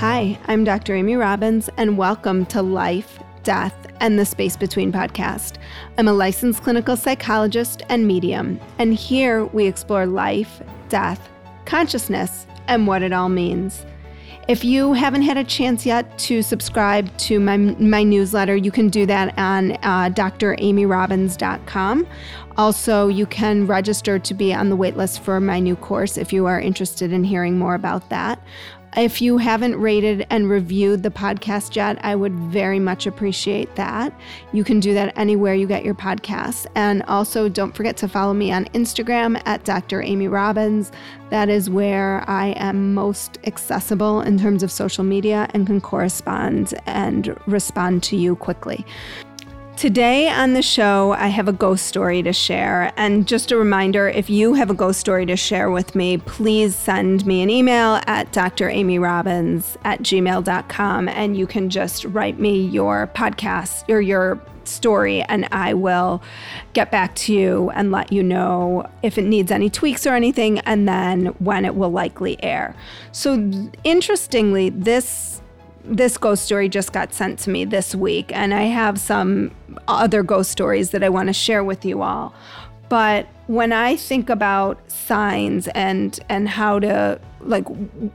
Hi, I'm Dr. Amy Robbins, and welcome to Life, Death, and the Space Between podcast. I'm a licensed clinical psychologist and medium, and here we explore life, death, consciousness, and what it all means. If you haven't had a chance yet to subscribe to my, my newsletter, you can do that on uh, dramyrobbins.com. Also, you can register to be on the waitlist for my new course if you are interested in hearing more about that. If you haven't rated and reviewed the podcast yet, I would very much appreciate that. You can do that anywhere you get your podcasts. And also, don't forget to follow me on Instagram at Dr. Amy Robbins. That is where I am most accessible in terms of social media and can correspond and respond to you quickly. Today on the show, I have a ghost story to share. And just a reminder if you have a ghost story to share with me, please send me an email at dramyrobbins at gmail.com and you can just write me your podcast or your story and I will get back to you and let you know if it needs any tweaks or anything and then when it will likely air. So, interestingly, this this ghost story just got sent to me this week, and I have some other ghost stories that I want to share with you all. But when I think about signs and and how to like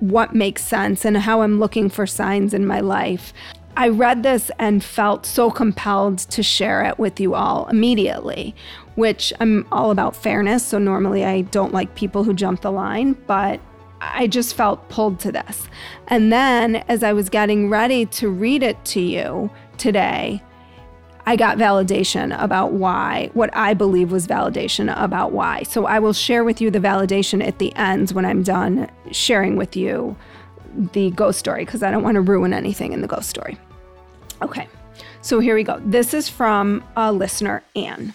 what makes sense and how I'm looking for signs in my life, I read this and felt so compelled to share it with you all immediately, which I'm all about fairness. So normally I don't like people who jump the line, but I just felt pulled to this. And then as I was getting ready to read it to you today, I got validation about why, what I believe was validation about why. So I will share with you the validation at the end when I'm done sharing with you the ghost story because I don't want to ruin anything in the ghost story. Okay, so here we go. This is from a listener, Anne.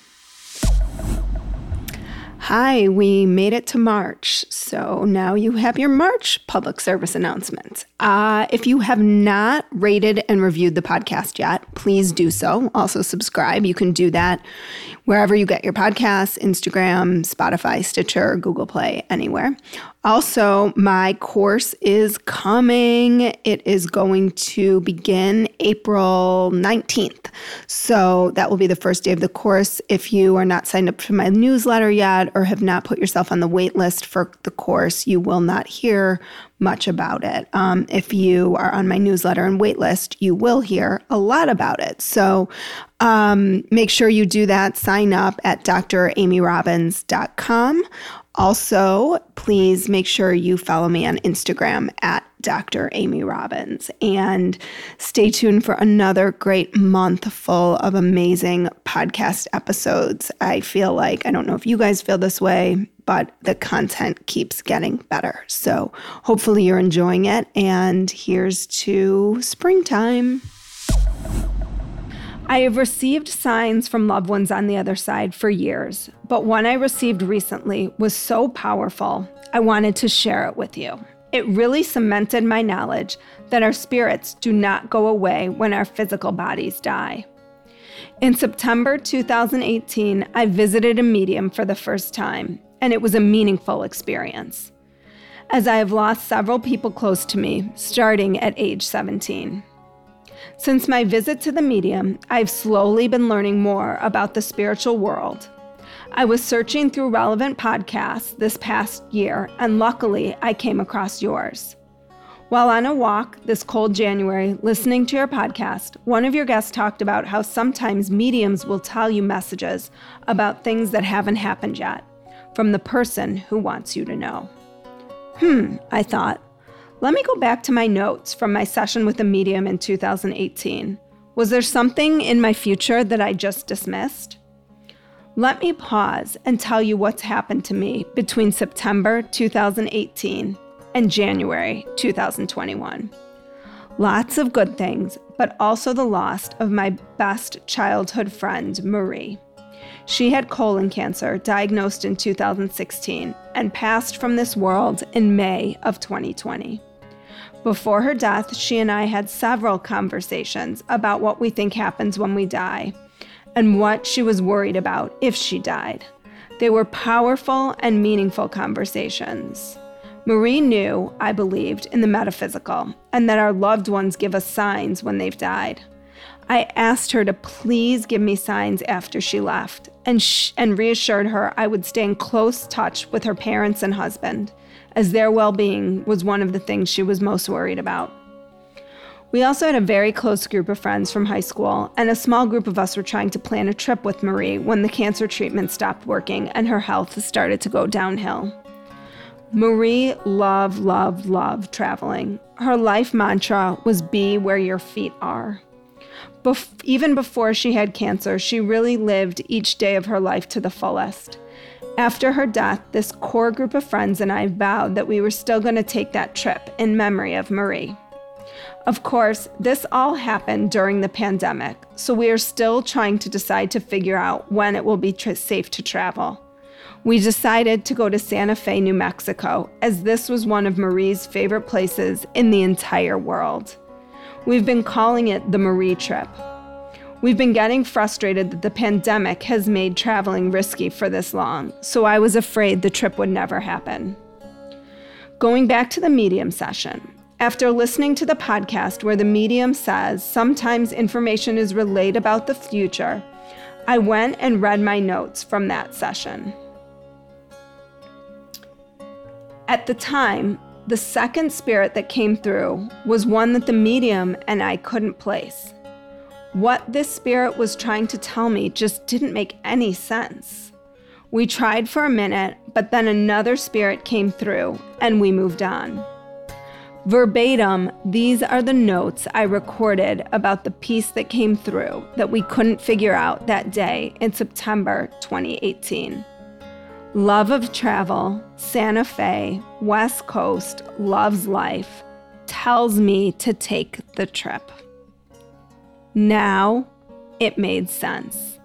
Hi, we made it to March, so now you have your March public service announcement. Uh, if you have not rated and reviewed the podcast yet, please do so. Also, subscribe. You can do that wherever you get your podcasts Instagram, Spotify, Stitcher, Google Play, anywhere. Also, my course is coming. It is going to begin April 19th. So that will be the first day of the course. If you are not signed up for my newsletter yet or have not put yourself on the wait list for the course, you will not hear much about it. Um, if you are on my newsletter and waitlist, you will hear a lot about it. So um, make sure you do that. Sign up at dramyrobbins.com. Also, please make sure you follow me on Instagram at Dr. Amy Robbins and stay tuned for another great month full of amazing podcast episodes. I feel like, I don't know if you guys feel this way, but the content keeps getting better. So hopefully you're enjoying it. And here's to springtime. I have received signs from loved ones on the other side for years, but one I received recently was so powerful, I wanted to share it with you. It really cemented my knowledge that our spirits do not go away when our physical bodies die. In September 2018, I visited a medium for the first time, and it was a meaningful experience, as I have lost several people close to me starting at age 17. Since my visit to the medium, I've slowly been learning more about the spiritual world. I was searching through relevant podcasts this past year, and luckily I came across yours. While on a walk this cold January, listening to your podcast, one of your guests talked about how sometimes mediums will tell you messages about things that haven't happened yet from the person who wants you to know. Hmm, I thought, let me go back to my notes from my session with a medium in 2018. Was there something in my future that I just dismissed? Let me pause and tell you what's happened to me between September 2018 and January 2021. Lots of good things, but also the loss of my best childhood friend, Marie. She had colon cancer diagnosed in 2016 and passed from this world in May of 2020. Before her death, she and I had several conversations about what we think happens when we die and what she was worried about if she died. They were powerful and meaningful conversations. Marie knew, I believed, in the metaphysical and that our loved ones give us signs when they've died. I asked her to please give me signs after she left and, sh- and reassured her I would stay in close touch with her parents and husband, as their well being was one of the things she was most worried about. We also had a very close group of friends from high school, and a small group of us were trying to plan a trip with Marie when the cancer treatment stopped working and her health started to go downhill. Marie loved, loved, loved traveling. Her life mantra was be where your feet are. Bef- even before she had cancer, she really lived each day of her life to the fullest. After her death, this core group of friends and I vowed that we were still going to take that trip in memory of Marie. Of course, this all happened during the pandemic, so we are still trying to decide to figure out when it will be safe to travel we decided to go to Santa Fe, New Mexico, as this was one of Marie's favorite places in the entire world. We've been calling it the Marie trip. We've been getting frustrated that the pandemic has made traveling risky for this long, so I was afraid the trip would never happen. Going back to the medium session, after listening to the podcast where the medium says sometimes information is relayed about the future, I went and read my notes from that session. At the time, the second spirit that came through was one that the medium and I couldn't place. What this spirit was trying to tell me just didn't make any sense. We tried for a minute, but then another spirit came through and we moved on. Verbatim, these are the notes I recorded about the piece that came through that we couldn't figure out that day in September 2018. Love of travel, Santa Fe, West Coast, loves life, tells me to take the trip. Now it made sense.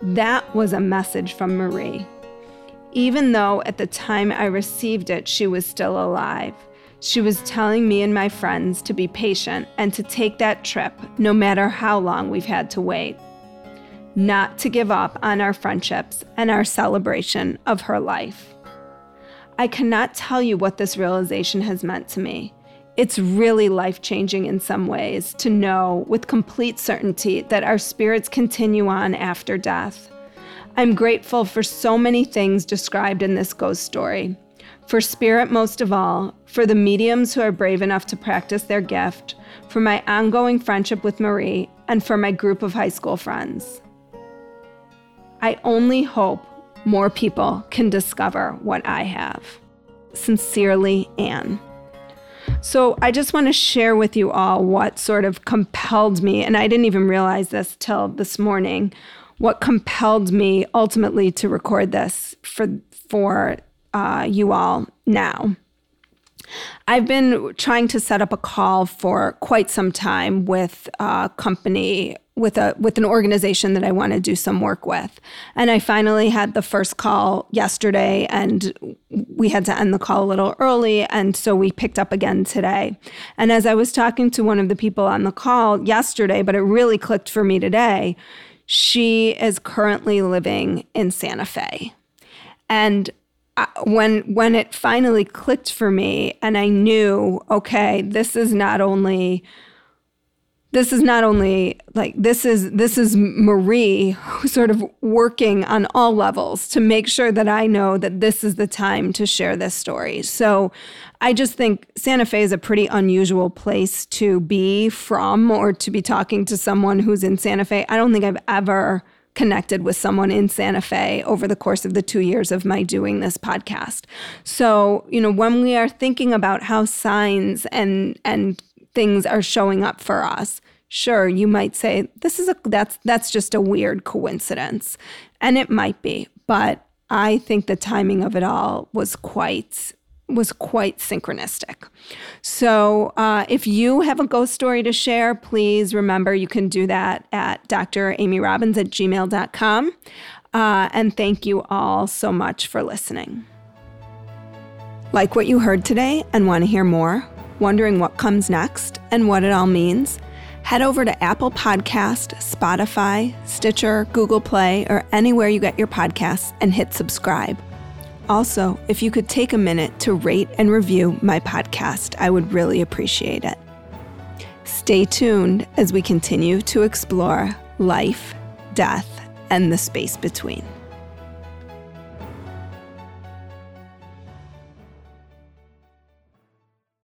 That was a message from Marie. Even though at the time I received it, she was still alive, she was telling me and my friends to be patient and to take that trip no matter how long we've had to wait not to give up on our friendships and our celebration of her life. I cannot tell you what this realization has meant to me. It's really life changing in some ways to know with complete certainty that our spirits continue on after death. I'm grateful for so many things described in this ghost story. For spirit, most of all, for the mediums who are brave enough to practice their gift, for my ongoing friendship with Marie, and for my group of high school friends. I only hope more people can discover what I have. Sincerely, Anne. So, I just want to share with you all what sort of compelled me, and I didn't even realize this till this morning, what compelled me ultimately to record this for, for uh, you all now. I've been trying to set up a call for quite some time with a company with a with an organization that I want to do some work with. And I finally had the first call yesterday and we had to end the call a little early and so we picked up again today. And as I was talking to one of the people on the call yesterday, but it really clicked for me today, she is currently living in Santa Fe. And when when it finally clicked for me and I knew okay this is not only this is not only like this is this is Marie sort of working on all levels to make sure that I know that this is the time to share this story. So I just think Santa Fe is a pretty unusual place to be from or to be talking to someone who's in Santa Fe. I don't think I've ever connected with someone in Santa Fe over the course of the two years of my doing this podcast. So, you know, when we are thinking about how signs and and things are showing up for us sure you might say this is a that's that's just a weird coincidence and it might be but i think the timing of it all was quite was quite synchronistic. So, uh, if you have a ghost story to share, please remember you can do that at dramyrobbins at gmail.com. Uh, and thank you all so much for listening. Like what you heard today and want to hear more? Wondering what comes next and what it all means? Head over to Apple Podcast, Spotify, Stitcher, Google Play, or anywhere you get your podcasts and hit subscribe. Also, if you could take a minute to rate and review my podcast, I would really appreciate it. Stay tuned as we continue to explore life, death, and the space between.